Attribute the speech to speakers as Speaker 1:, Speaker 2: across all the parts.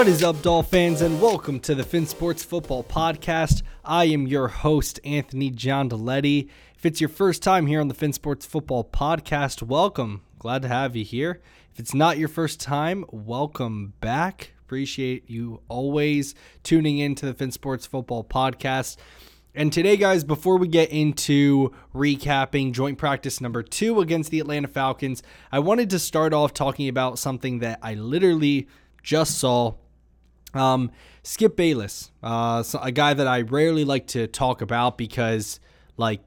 Speaker 1: What is up, Doll fans, and welcome to the Fin Sports Football Podcast. I am your host, Anthony Giandoletti. If it's your first time here on the Fin Sports Football Podcast, welcome. Glad to have you here. If it's not your first time, welcome back. Appreciate you always tuning in to the Fin Sports Football Podcast. And today, guys, before we get into recapping joint practice number two against the Atlanta Falcons, I wanted to start off talking about something that I literally just saw. Um, Skip Bayless, uh, a guy that I rarely like to talk about because, like,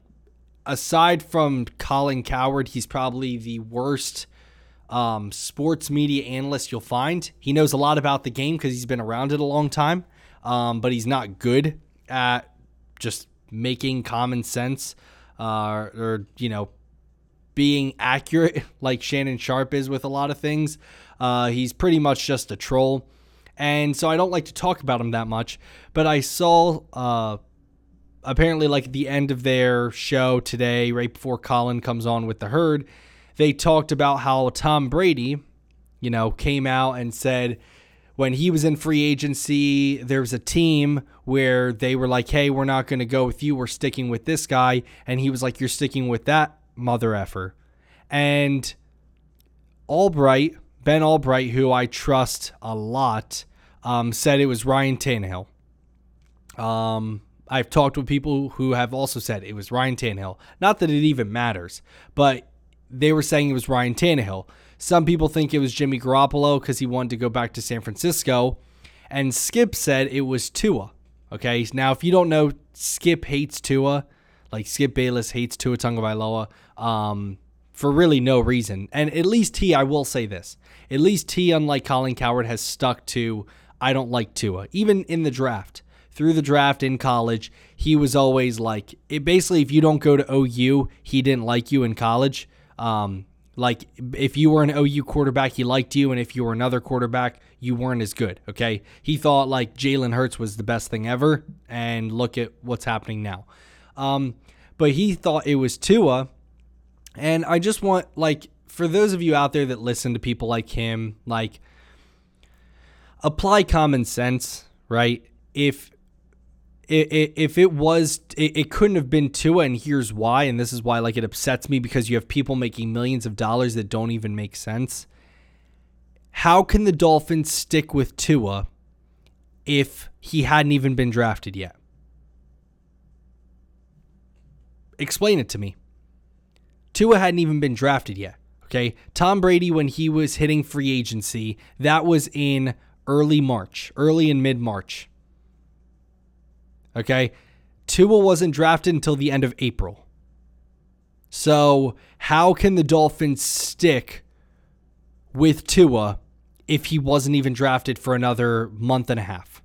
Speaker 1: aside from Colin Cowherd, he's probably the worst um, sports media analyst you'll find. He knows a lot about the game because he's been around it a long time, um, but he's not good at just making common sense uh, or, you know, being accurate like Shannon Sharpe is with a lot of things. Uh, he's pretty much just a troll. And so I don't like to talk about them that much. But I saw uh, apparently, like at the end of their show today, right before Colin comes on with the herd, they talked about how Tom Brady, you know, came out and said, when he was in free agency, there was a team where they were like, hey, we're not going to go with you. We're sticking with this guy. And he was like, you're sticking with that mother effer. And Albright, Ben Albright, who I trust a lot, um, said it was Ryan Tannehill. Um, I've talked with people who have also said it was Ryan Tannehill. Not that it even matters, but they were saying it was Ryan Tannehill. Some people think it was Jimmy Garoppolo because he wanted to go back to San Francisco. And Skip said it was Tua. Okay. Now, if you don't know, Skip hates Tua. Like Skip Bayless hates Tua Tagovailoa um, for really no reason. And at least he, I will say this, at least he, unlike Colin Cowherd, has stuck to I don't like Tua. Even in the draft, through the draft in college, he was always like, it basically, if you don't go to OU, he didn't like you in college. Um, like if you were an OU quarterback, he liked you, and if you were another quarterback, you weren't as good. Okay, he thought like Jalen Hurts was the best thing ever, and look at what's happening now. Um, but he thought it was Tua, and I just want like for those of you out there that listen to people like him, like apply common sense, right? If if it was it couldn't have been Tua and here's why and this is why like it upsets me because you have people making millions of dollars that don't even make sense. How can the Dolphins stick with Tua if he hadn't even been drafted yet? Explain it to me. Tua hadn't even been drafted yet. Okay. Tom Brady, when he was hitting free agency, that was in early March, early and mid March. Okay. Tua wasn't drafted until the end of April. So, how can the Dolphins stick with Tua if he wasn't even drafted for another month and a half?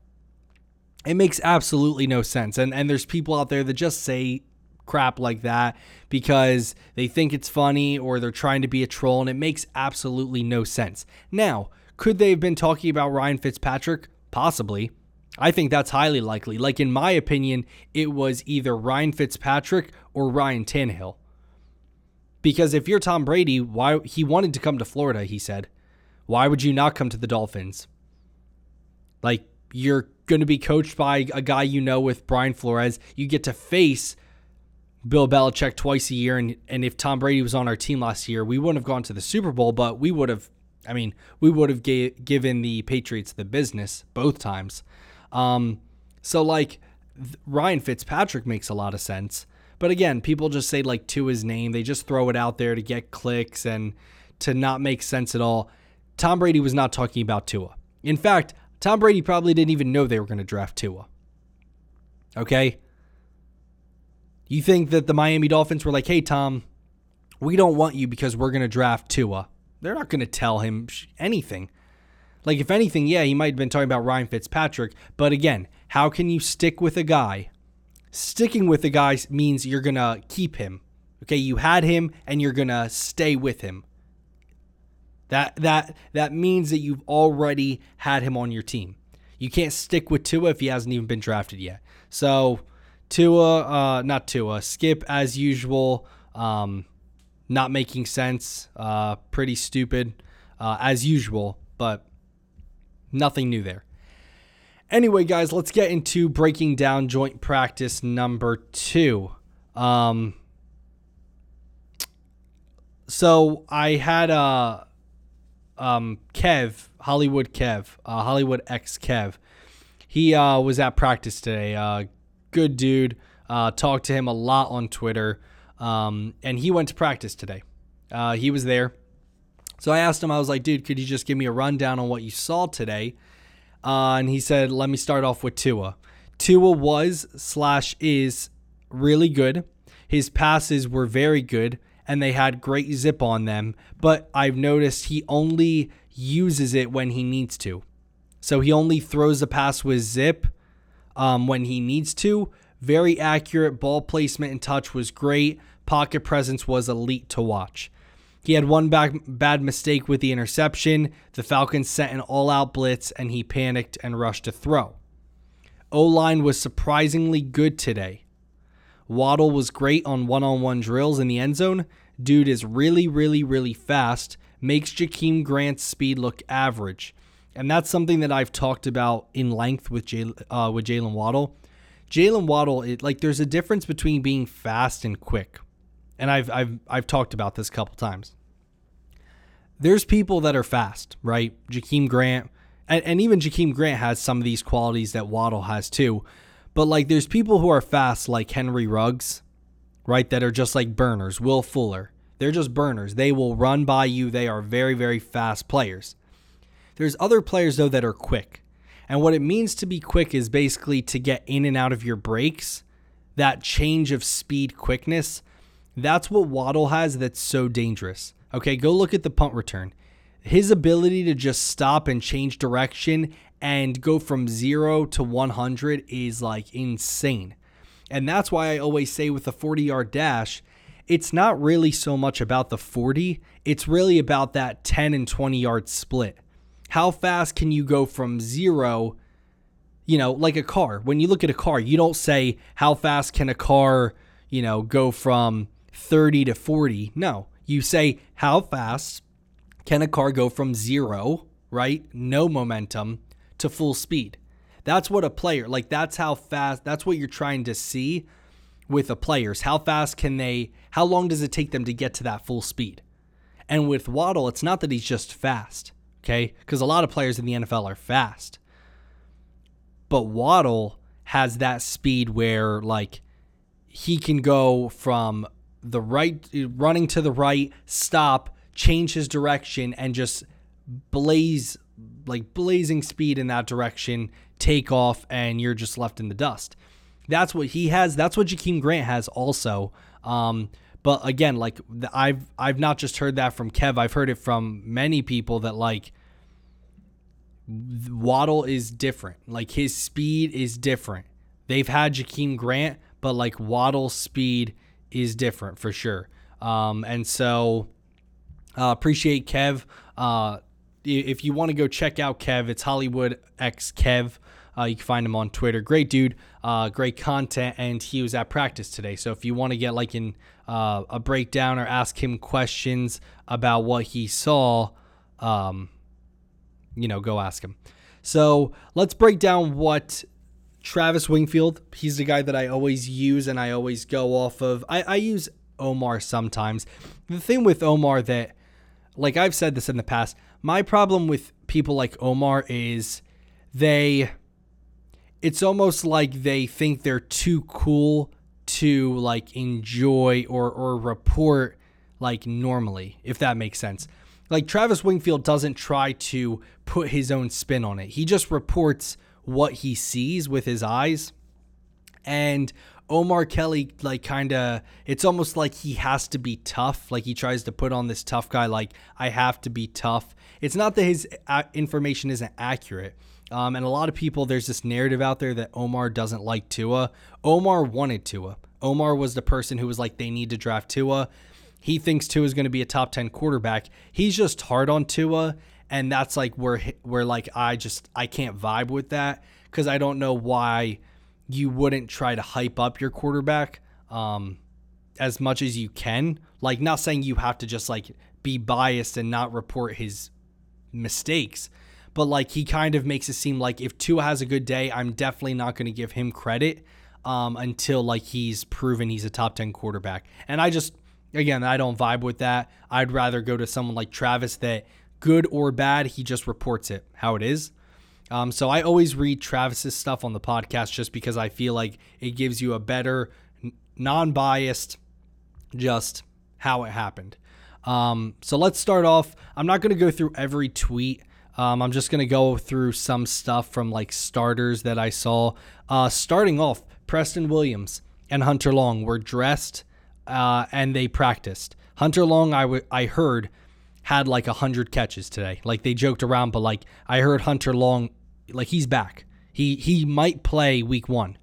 Speaker 1: It makes absolutely no sense. And and there's people out there that just say crap like that because they think it's funny or they're trying to be a troll and it makes absolutely no sense. Now, could they have been talking about Ryan Fitzpatrick? Possibly. I think that's highly likely. Like, in my opinion, it was either Ryan Fitzpatrick or Ryan Tannehill. Because if you're Tom Brady, why he wanted to come to Florida, he said. Why would you not come to the Dolphins? Like, you're going to be coached by a guy you know with Brian Flores. You get to face Bill Belichick twice a year. And, and if Tom Brady was on our team last year, we wouldn't have gone to the Super Bowl, but we would have, I mean, we would have gave, given the Patriots the business both times. Um, so like Ryan Fitzpatrick makes a lot of sense. But again, people just say like to his name. They just throw it out there to get clicks and to not make sense at all. Tom Brady was not talking about Tua. In fact, Tom Brady probably didn't even know they were going to draft Tua. Okay? You think that the Miami Dolphins were like, hey, Tom, we don't want you because we're going to draft Tua. They're not going to tell him anything. Like, if anything, yeah, he might have been talking about Ryan Fitzpatrick. But again, how can you stick with a guy? Sticking with a guy means you're going to keep him. Okay, you had him and you're going to stay with him. That that that means that you've already had him on your team. You can't stick with Tua if he hasn't even been drafted yet. So Tua, uh, not Tua, Skip as usual, um, not making sense, uh, pretty stupid uh, as usual. But Nothing new there. Anyway, guys, let's get into breaking down joint practice number two. Um, so I had uh, um, Kev Hollywood Kev uh, Hollywood X Kev. He uh, was at practice today. Uh, good dude. Uh, talked to him a lot on Twitter, um, and he went to practice today. Uh, he was there. So I asked him. I was like, dude, could you just give me a rundown on what you saw today? Uh, and he said, let me start off with Tua. Tua was slash is really good. His passes were very good and they had great zip on them, but I've noticed he only uses it when he needs to. So he only throws the pass with zip um, when he needs to. Very accurate ball placement and touch was great. Pocket presence was elite to watch. He had one back, bad mistake with the interception. The Falcons sent an all out blitz and he panicked and rushed to throw. O line was surprisingly good today. Waddle was great on one on one drills in the end zone. Dude is really, really, really fast, makes Jakeem Grant's speed look average. And that's something that I've talked about in length with Jay, uh, with Jalen Waddle. Jalen Waddle, it, like there's a difference between being fast and quick and I've I've I've talked about this a couple times. There's people that are fast, right? Jakeem Grant, and, and even Jakeem Grant has some of these qualities that Waddle has too. But like there's people who are fast like Henry Ruggs, right? That are just like burners. Will Fuller. They're just burners. They will run by you. They are very, very fast players. There's other players though that are quick. And what it means to be quick is basically to get in and out of your breaks, that change of speed quickness that's what Waddle has that's so dangerous. Okay, go look at the punt return. His ability to just stop and change direction and go from zero to 100 is like insane. And that's why I always say with a 40 yard dash, it's not really so much about the 40, it's really about that 10 and 20 yard split. How fast can you go from zero, you know, like a car? When you look at a car, you don't say, how fast can a car, you know, go from 30 to 40. No, you say, how fast can a car go from zero, right? No momentum to full speed. That's what a player, like, that's how fast, that's what you're trying to see with the players. How fast can they, how long does it take them to get to that full speed? And with Waddle, it's not that he's just fast, okay? Because a lot of players in the NFL are fast. But Waddle has that speed where, like, he can go from the right running to the right, stop, change his direction and just blaze like blazing speed in that direction, take off and you're just left in the dust. That's what he has. That's what Jakeem Grant has also. Um, but again, like I've I've not just heard that from Kev. I've heard it from many people that like Waddle is different. Like his speed is different. They've had Jakeem Grant, but like Waddle's speed is different for sure. Um, and so uh, appreciate Kev. Uh, if you want to go check out Kev, it's Hollywood X Kev. Uh, you can find him on Twitter. Great dude, uh, great content, and he was at practice today. So if you want to get like in uh, a breakdown or ask him questions about what he saw, um, you know, go ask him. So let's break down what Travis Wingfield, he's the guy that I always use and I always go off of. I, I use Omar sometimes. The thing with Omar that, like I've said this in the past, my problem with people like Omar is they, it's almost like they think they're too cool to like enjoy or, or report like normally, if that makes sense. Like Travis Wingfield doesn't try to put his own spin on it, he just reports what he sees with his eyes. And Omar Kelly, like, kind of, it's almost like he has to be tough. Like, he tries to put on this tough guy, like, I have to be tough. It's not that his uh, information isn't accurate. Um, and a lot of people, there's this narrative out there that Omar doesn't like Tua. Omar wanted Tua. Omar was the person who was like, they need to draft Tua. He thinks Tua is going to be a top 10 quarterback. He's just hard on Tua and that's like where where like I just I can't vibe with that because I don't know why you wouldn't try to hype up your quarterback um, as much as you can. Like, not saying you have to just like be biased and not report his mistakes, but like he kind of makes it seem like if Tua has a good day, I'm definitely not going to give him credit um, until like he's proven he's a top 10 quarterback. And I just, again, I don't vibe with that. I'd rather go to someone like Travis that good or bad, he just reports it how it is. Um, so I always read Travis's stuff on the podcast just because I feel like it gives you a better, non biased, just how it happened. Um, so let's start off. I'm not going to go through every tweet. Um, I'm just going to go through some stuff from like starters that I saw. Uh, starting off, Preston Williams and Hunter Long were dressed uh, and they practiced. Hunter Long, I, w- I heard, had like 100 catches today. Like they joked around, but like I heard Hunter Long, like he's back. He, he might play week one.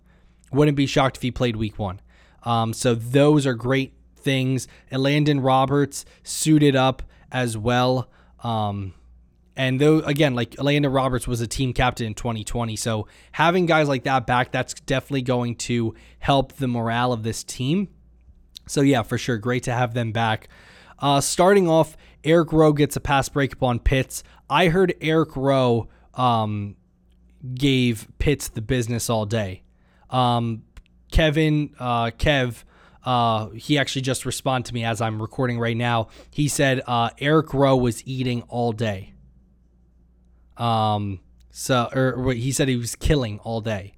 Speaker 1: Wouldn't be shocked if he played week one. Um, so those are great things. Elandon Roberts suited up as well. Um, and though again, like Elandon Roberts was a team captain in 2020, so having guys like that back, that's definitely going to help the morale of this team. So yeah, for sure, great to have them back. Uh, starting off, Eric Rowe gets a pass breakup on Pitts. I heard Eric Rowe um, gave Pitts the business all day. Um, Kevin, uh, Kev uh, he actually just responded to me as I'm recording right now. He said uh, Eric Rowe was eating all day. Um, so or he said he was killing all day.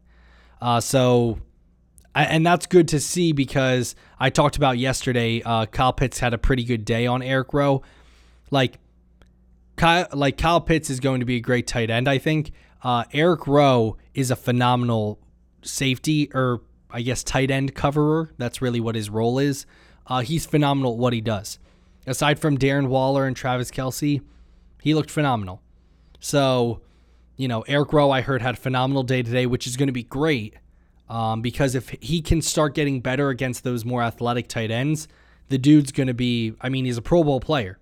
Speaker 1: Uh, so and that's good to see because I talked about yesterday. Uh, Kyle Pitts had a pretty good day on Eric Rowe. Like, Kyle, like Kyle Pitts is going to be a great tight end. I think uh, Eric Rowe is a phenomenal safety or I guess, tight end coverer. That's really what his role is. Uh, he's phenomenal at what he does. Aside from Darren Waller and Travis Kelce, he looked phenomenal. So, you know, Eric Rowe, I heard, had a phenomenal day today, which is going to be great um, because if he can start getting better against those more athletic tight ends, the dude's going to be, I mean, he's a Pro Bowl player.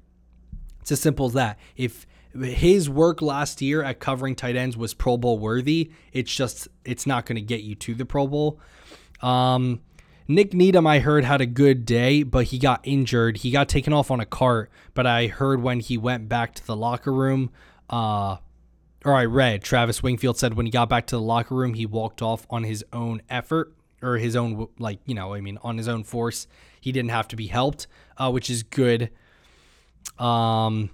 Speaker 1: It's as simple as that. If his work last year at covering tight ends was Pro Bowl worthy, it's just, it's not going to get you to the Pro Bowl. Um, Nik Needham, I heard, had a good day, but he got injured. He got taken off on a cart, but I heard when he went back to the locker room, uh, or I read Travis Wingfield said when he got back to the locker room, he walked off on his own effort or his own, like, you know, I mean, on his own force. He didn't have to be helped, uh, which is good. Um,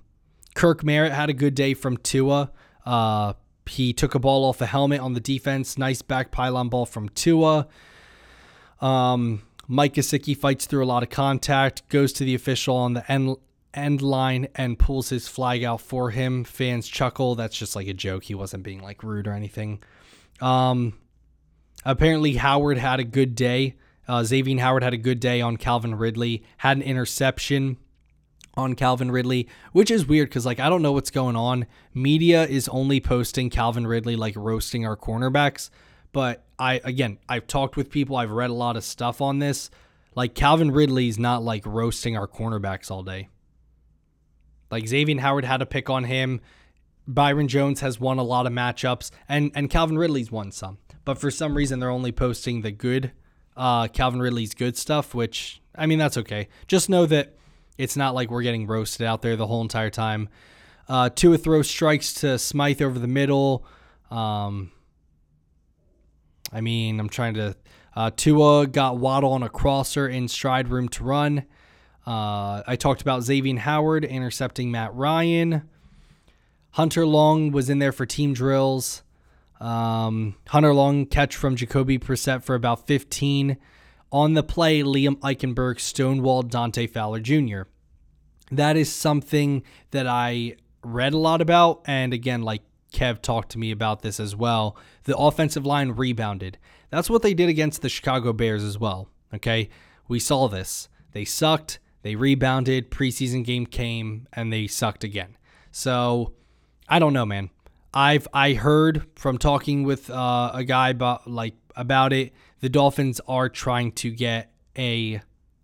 Speaker 1: Kirk Merritt had a good day from Tua. Uh, he took a ball off a helmet on the defense. Nice back pylon ball from Tua. Um, Mike Gesicki fights through a lot of contact, goes to the official on the end end line and pulls his flag out for him. Fans chuckle. That's just like a joke. He wasn't being like rude or anything. Um, apparently Howard had a good day. Uh, Xavier Howard had a good day on Calvin Ridley. Had an interception on Calvin Ridley, which is weird because like I don't know what's going on. Media is only posting Calvin Ridley like roasting our cornerbacks. But I again, I've talked with people, I've read a lot of stuff on this. Like Calvin Ridley's not like roasting our cornerbacks all day. Like Xavier Howard had a pick on him. Byron Jones has won a lot of matchups, and and Calvin Ridley's won some. But for some reason, they're only posting the good, uh, Calvin Ridley's good stuff. Which I mean, that's okay. Just know that it's not like we're getting roasted out there the whole entire time. Uh, Tua throw strikes to Smythe over the middle. Um, I mean, I'm trying to. Uh, Tua got Waddle on a crosser in stride room to run. Uh, I talked about Xavier Howard intercepting Matt Ryan. Hunter Long was in there for team drills. Um, Hunter Long catch from Jacoby Brissett for about 15. On the play, Liam Eichenberg stonewalled Dante Fowler Jr. That is something that I read a lot about. And again, like Kev talked to me about this as well. The offensive line rebounded. That's what they did against the Chicago Bears as well. Okay. We saw this. They sucked. They rebounded. Preseason game came and they sucked again. So I don't know, man. I've I heard from talking with uh, a guy about like about it. The Dolphins are trying to get a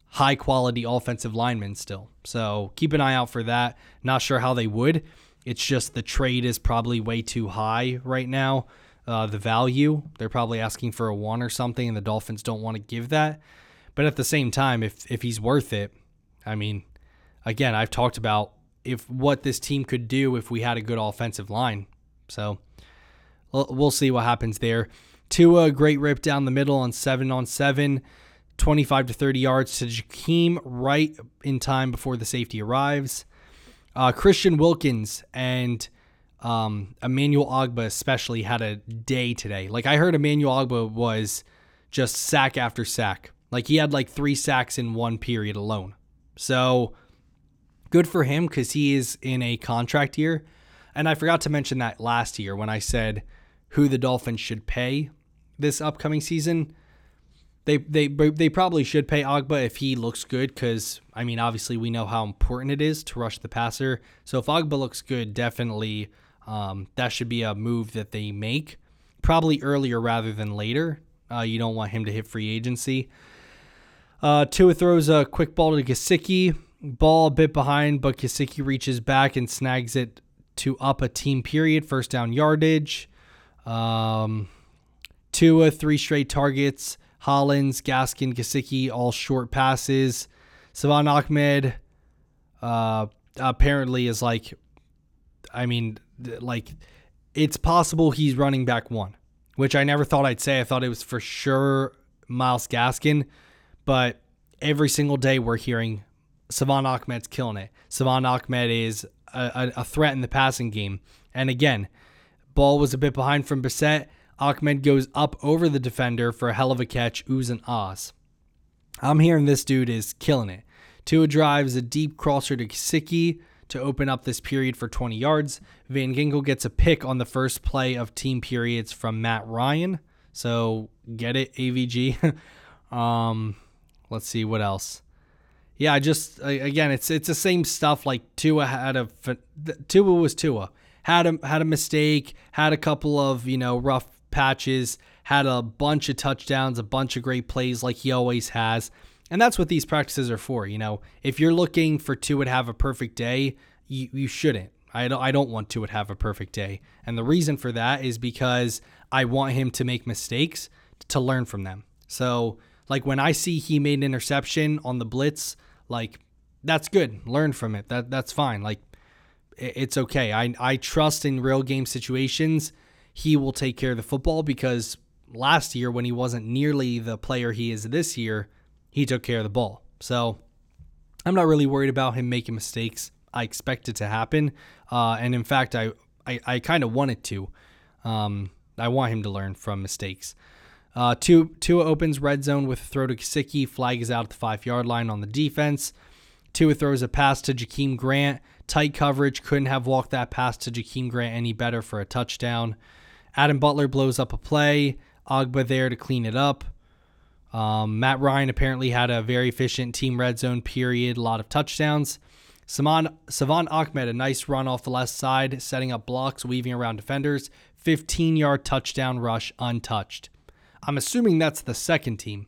Speaker 1: high quality offensive lineman still. So keep an eye out for that. Not sure how they would. It's just the trade is probably way too high right now. Uh, the value they're probably asking for a one or something, and the Dolphins don't want to give that. But at the same time, if if he's worth it, I mean, again, I've talked about if what this team could do if we had a good offensive line. So we'll see what happens there. Tua, great rip down the middle on seven on seven, 25 to 30 yards to Jakeem right in time before the safety arrives. Uh, Christian Wilkins and um, Emmanuel Ogbah especially had a day today. Like I heard Emmanuel Ogbah was just sack after sack. Like he had like three sacks in one period alone. So good for him because he is in a contract year. And I forgot to mention that last year when I said who the Dolphins should pay this upcoming season. They they they probably should pay Ogbah if he looks good because I mean obviously we know how important it is to rush the passer. So if Ogbah looks good, definitely um, that should be a move that they make, probably earlier rather than later. Uh, you don't want him to hit free agency. Uh, Tua throws a quick ball to Gesicki. Ball a bit behind, but Gesicki reaches back and snags it to up a team period, first down yardage. Um, Tua, three straight targets. Hollins, Gaskin, Gesicki, all short passes. Salvon Ahmed uh, apparently is like, I mean, like, it's possible he's running back one, which I never thought I'd say. I thought it was for sure Myles Gaskin, but every single day we're hearing Salvon Ahmed's killing it. Salvon Ahmed is a, a, threat in the passing game. And again, ball was a bit behind from Brissett. Ahmed goes up over the defender for a hell of a catch, oohs and ahs. I'm hearing this dude is killing it. Tua drives a deep crosser to Gesicki to open up this period for 20 yards. Van Ginkel gets a pick on the first play of team periods from Matt Ryan. So get it, AVG. um, let's see what else. Yeah, I just again, it's it's the same stuff. Like Tua had a Tua was Tua had a had a mistake, had a couple of you know rough patches, had a bunch of touchdowns, a bunch of great plays like he always has. And that's what these practices are for. You know, if you're looking for Tua to have a perfect day, you, you shouldn't. I don't, I don't want Tua to have a perfect day. And the reason for that is because I want him to make mistakes to learn from them. So, like when I see he made an interception on the blitz, like that's good. Learn from it. That that's fine. Like it's okay. I I trust in real game situations he will take care of the football because last year when he wasn't nearly the player he is this year, he took care of the ball. So I'm not really worried about him making mistakes. I expect it to happen, uh, and in fact, I I, I kind of want it to. Um, I want him to learn from mistakes. Uh, Tua, Tua opens red zone with a throw to Gesicki. Flag is out at the five yard line on the defense. Tua throws a pass to Jakeem Grant. Tight coverage. Couldn't have walked that pass to Jakeem Grant any better for a touchdown. Adam Butler blows up a play. Ogbah there to clean it up. Um, Matt Ryan apparently had a very efficient team red zone period, a lot of touchdowns. Saman, Salvon Ahmed, a nice run off the left side, setting up blocks, weaving around defenders. 15 yard touchdown rush untouched. I'm assuming that's the second team,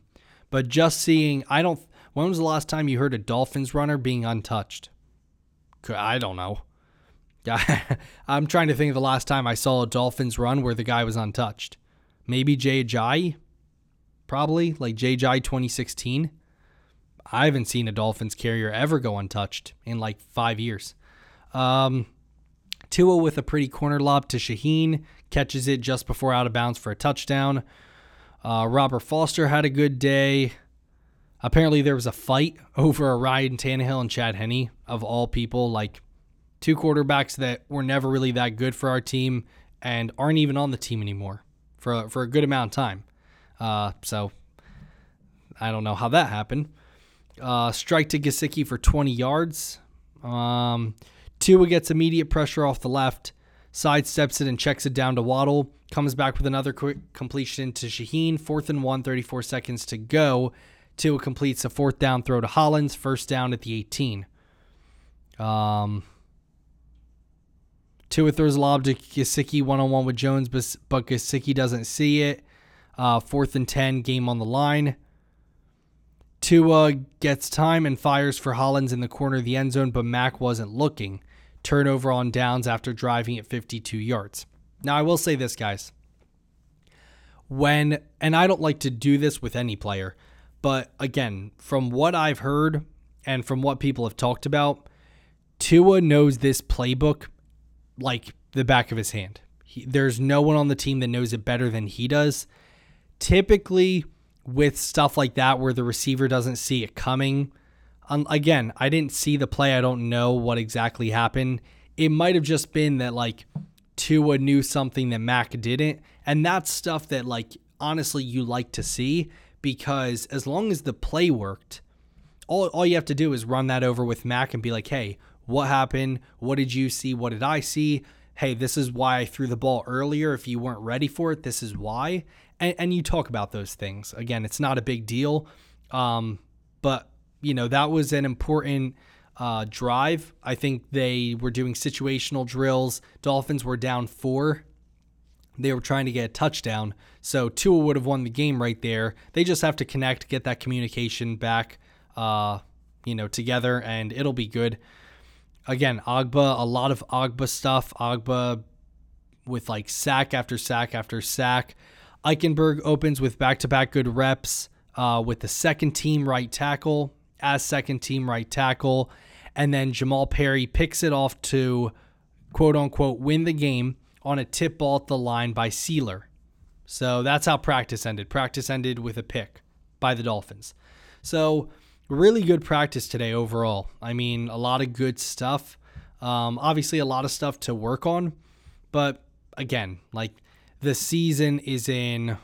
Speaker 1: but just seeing, I don't, when was the last time you heard a Dolphins runner being untouched? I don't know. I'm trying to think of the last time I saw a Dolphins run where the guy was untouched. Maybe Jay Ajayi? Probably, like Jay Ajayi 2016. I haven't seen a Dolphins carrier ever go untouched in like five years. Um, Tua with a pretty corner lob to Shaheen, catches it just before out of bounds for a touchdown. Uh, Robert Foster had a good day. Apparently, there was a fight over a Ryan Tannehill and Chad Henne, of all people. Like, two quarterbacks that were never really that good for our team and aren't even on the team anymore for, for a good amount of time. Uh, so, I don't know how that happened. Uh, strike to Gesicki for 20 yards. Um, Tua gets immediate pressure off the left, sidesteps it and checks it down to Waddle. Comes back with another quick completion to Shaheen. Fourth and one, 34 seconds to go. Tua completes a fourth down throw to Hollins, first down at the 18. Um, Tua throws a lob to Gesicki one on one with Jones, but, but Gesicki doesn't see it. Uh, fourth and 10, game on the line. Tua gets time and fires for Hollins in the corner of the end zone, but Mack wasn't looking. Turnover on downs after driving at 52 yards. Now, I will say this, guys. When, and I don't like to do this with any player, but again, from what I've heard and from what people have talked about, Tua knows this playbook like the back of his hand. He, there's no one on the team that knows it better than he does. Typically, with stuff like that where the receiver doesn't see it coming, um, again, I didn't see the play. I don't know what exactly happened. It might have just been that like Tua knew something that Mack didn't, and that's stuff that like honestly you like to see because as long as the play worked, all all you have to do is run that over with Mack and be like, hey, what happened? What did you see? What did I see? Hey, this is why I threw the ball earlier. If you weren't ready for it, this is why. And, and you talk about those things. Again, it's not a big deal. Um, but, you know, that was an important uh, drive. I think they were doing situational drills. Dolphins were down four. They were trying to get a touchdown. So Tua would have won the game right there. They just have to connect, get that communication back, uh, you know, together, and it'll be good again, Ogbah, a lot of Ogbah stuff. Ogbah with like sack after sack after sack. Eichenberg opens with back to back good reps uh, with the second team right tackle as second team right tackle. And then Jamal Perry picks it off to quote unquote win the game on a tip ball at the line by Sieler. So that's how practice ended. Practice ended with a pick by the Dolphins. So really good practice today overall. I mean, a lot of good stuff. Um, obviously, a lot of stuff to work on, but again, like the season is in,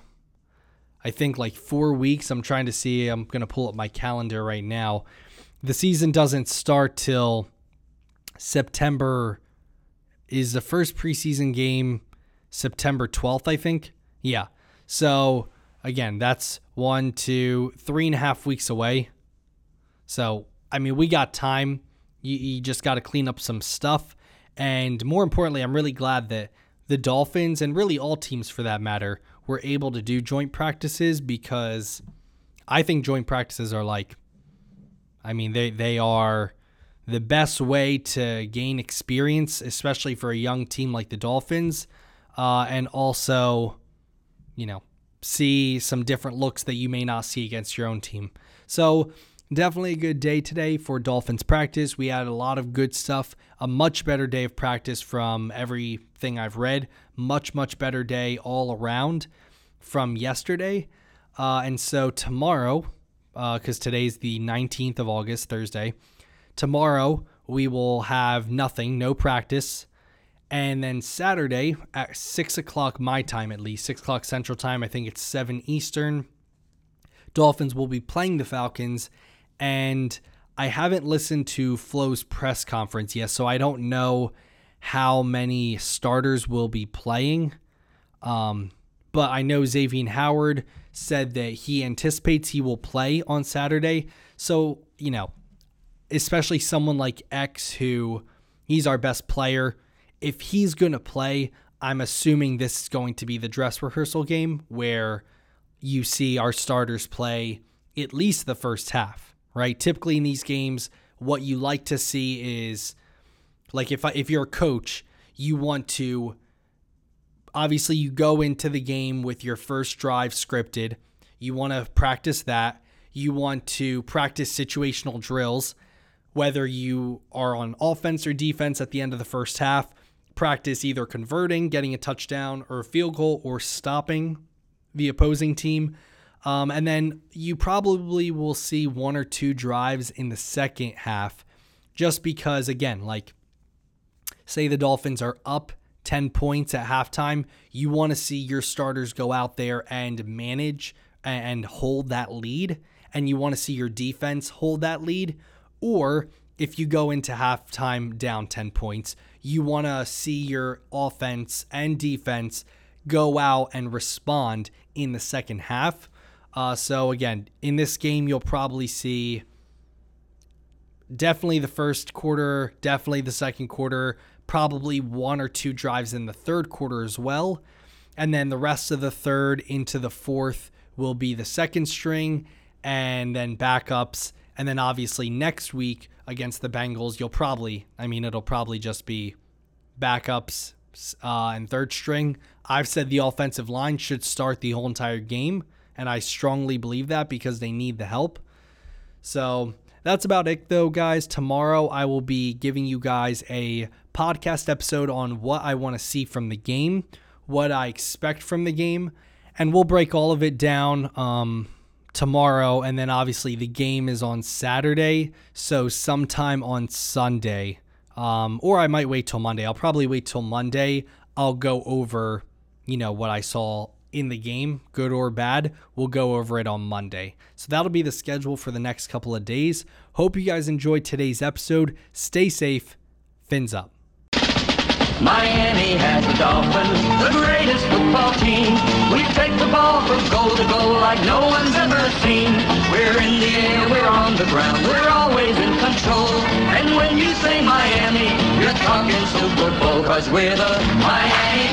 Speaker 1: I think like four weeks. I'm trying to see. I'm gonna pull up my calendar right now. The season doesn't start till September. Is the first preseason game September 12th? I think. Yeah. So again, that's one, two, three and a half weeks away. So, I mean, we got time. You, you just got to clean up some stuff. And more importantly, I'm really glad that the Dolphins and really all teams for that matter were able to do joint practices because I think joint practices are like, I mean, they, they are the best way to gain experience, especially for a young team like the Dolphins. Uh, and also, you know, see some different looks that you may not see against your own team. So Definitely a good day today for Dolphins practice. We had a lot of good stuff. A much better day of practice from everything I've read. Much, much better day all around from yesterday. Uh, and so tomorrow, because uh, today's the 19th of August, Thursday, tomorrow we will have nothing, no practice. And then Saturday at 6 o'clock, my time at least, 6 o'clock Central Time, I think it's 7 Eastern, Dolphins will be playing the Falcons and I haven't listened to Flo's press conference yet, so I don't know how many starters will be playing. Um, but I know Xavier Howard said that he anticipates he will play on Saturday. So, you know, especially someone like X, who he's our best player, if he's going to play, I'm assuming this is going to be the dress rehearsal game where you see our starters play at least the first half right? Typically in these games, what you like to see is like if if you're a coach, you want to obviously you go into the game with your first drive scripted. You want to practice that. You want to practice situational drills whether you are on offense or defense at the end of the first half. Practice either converting, getting a touchdown or a field goal or stopping the opposing team. Um, and then you probably will see one or two drives in the second half, just because, again, like say the Dolphins are up 10 points at halftime, you want to see your starters go out there and manage and hold that lead, and you want to see your defense hold that lead. Or if you go into halftime down 10 points, you want to see your offense and defense go out and respond in the second half. Uh, so again, in this game, you'll probably see definitely the first quarter, definitely the second quarter, probably one or two drives in the third quarter as well. And then the rest of the third into the fourth will be the second string and then backups. And then obviously next week against the Bengals, you'll probably, I mean, it'll probably just be backups uh, and third string. I've said the offensive line should start the whole entire game and I strongly believe that because they need the help. So that's about it, though, guys. Tomorrow I will be giving you guys a podcast episode on what I want to see from the game, what I expect from the game, and we'll break all of it down um, tomorrow. And then obviously the game is on Saturday, so sometime on Sunday, um, or I might wait till Monday. I'll probably wait till Monday. I'll go over, you know, what I saw in the game, good or bad. We'll go over it on Monday. So that'll be the schedule for the next couple of days. Hope you guys enjoyed today's episode. Stay safe. Fins up.
Speaker 2: Miami has the Dolphins, the greatest football team. We take the ball from goal to goal like no one's ever seen. We're in the air, we're on the ground, we're always in control. And when you say Miami, you're talking Super Bowl, cause we're the Miami